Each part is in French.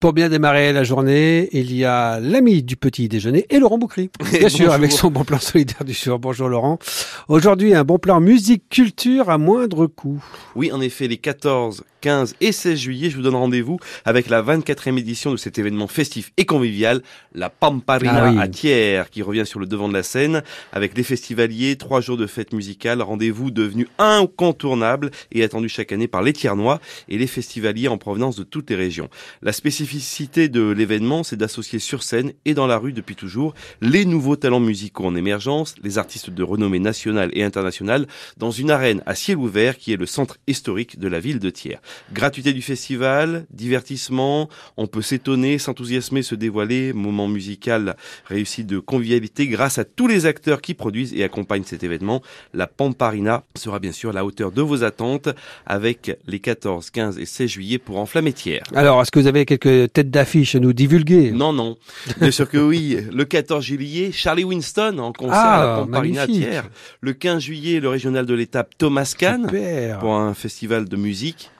Pour bien démarrer la journée, il y a l'ami du petit déjeuner et Laurent Boucry. Bien sûr, avec son bon plan solidaire du jour. Bonjour Laurent. Aujourd'hui, un bon plan musique culture à moindre coût. Oui, en effet, les 14, 15 et 16 juillet, je vous donne rendez-vous avec la 24e édition de cet événement festif et convivial, la Pamparina Ah oui. à Thiers, qui revient sur le devant de la scène avec les festivaliers, trois jours de fête musicale, rendez-vous devenu incontournable et attendu chaque année par les Tiernois et les festivaliers en provenance de toutes les régions. La spécificité de l'événement, c'est d'associer sur scène et dans la rue depuis toujours les nouveaux talents musicaux en émergence, les artistes de renommée nationale et internationale, dans une arène à ciel ouvert qui est le centre historique de la ville de Thiers. Gratuité du festival, divertissement, on peut s'étonner, s'enthousiasmer, se dévoiler, moment musical réussi de convivialité grâce à tous les acteurs qui produisent et accompagnent cet événement. La Pamparina sera bien sûr à la hauteur de vos attentes avec les 14, 15 et 16 juillet pour enflammer Thiers. Alors, est-ce que vous avez quelques têtes d'affiche à nous divulguer Non, non. Bien sûr que oui. Le 14 juillet, Charlie Winston en concert Ah, à la Pamparina à magnifique. Thiers. Le 15 juillet, le régional de l'étape Thomas Kahn Super. pour un festival de musique.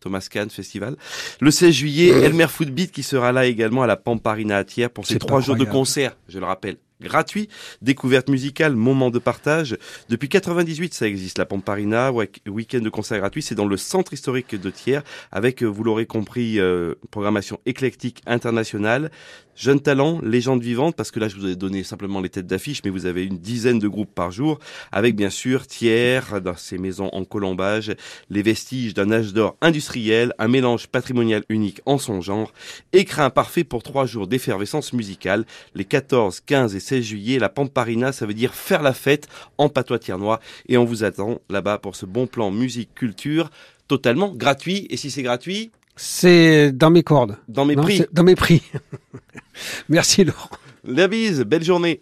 Thomas Kahn Festival. Le 16 juillet, Elmer Footbeat qui sera là également à la Pamparina à Thiers pour ses trois jours de concert, je le rappelle, gratuit, découverte musicale, moment de partage. Depuis 98, ça existe, la Pamparina, week- week-end de concert gratuit, c'est dans le centre historique de Thiers, avec, euh, vous l'aurez compris, euh, programmation éclectique internationale, jeunes talents, légendes vivantes, parce que là, je vous ai donné simplement les têtes d'affiche, mais vous avez une dizaine de groupes par jour, avec bien sûr Thiers, dans ses maisons en colombage, les vestiges d'un âge d'or industriel, un mélange patrimonial unique en son genre, écrin parfait pour trois jours d'effervescence musicale, les 14, 15 et 16 juillet, la Pamparina, ça veut dire faire la fête en patois tiernois, et on vous attend là-bas pour ce bon plan musique culture, totalement gratuit, et si c'est gratuit, C'est dans mes cordes. dans mes Non, prix. Dans mes prix. Merci Laurent. La bise, belle journée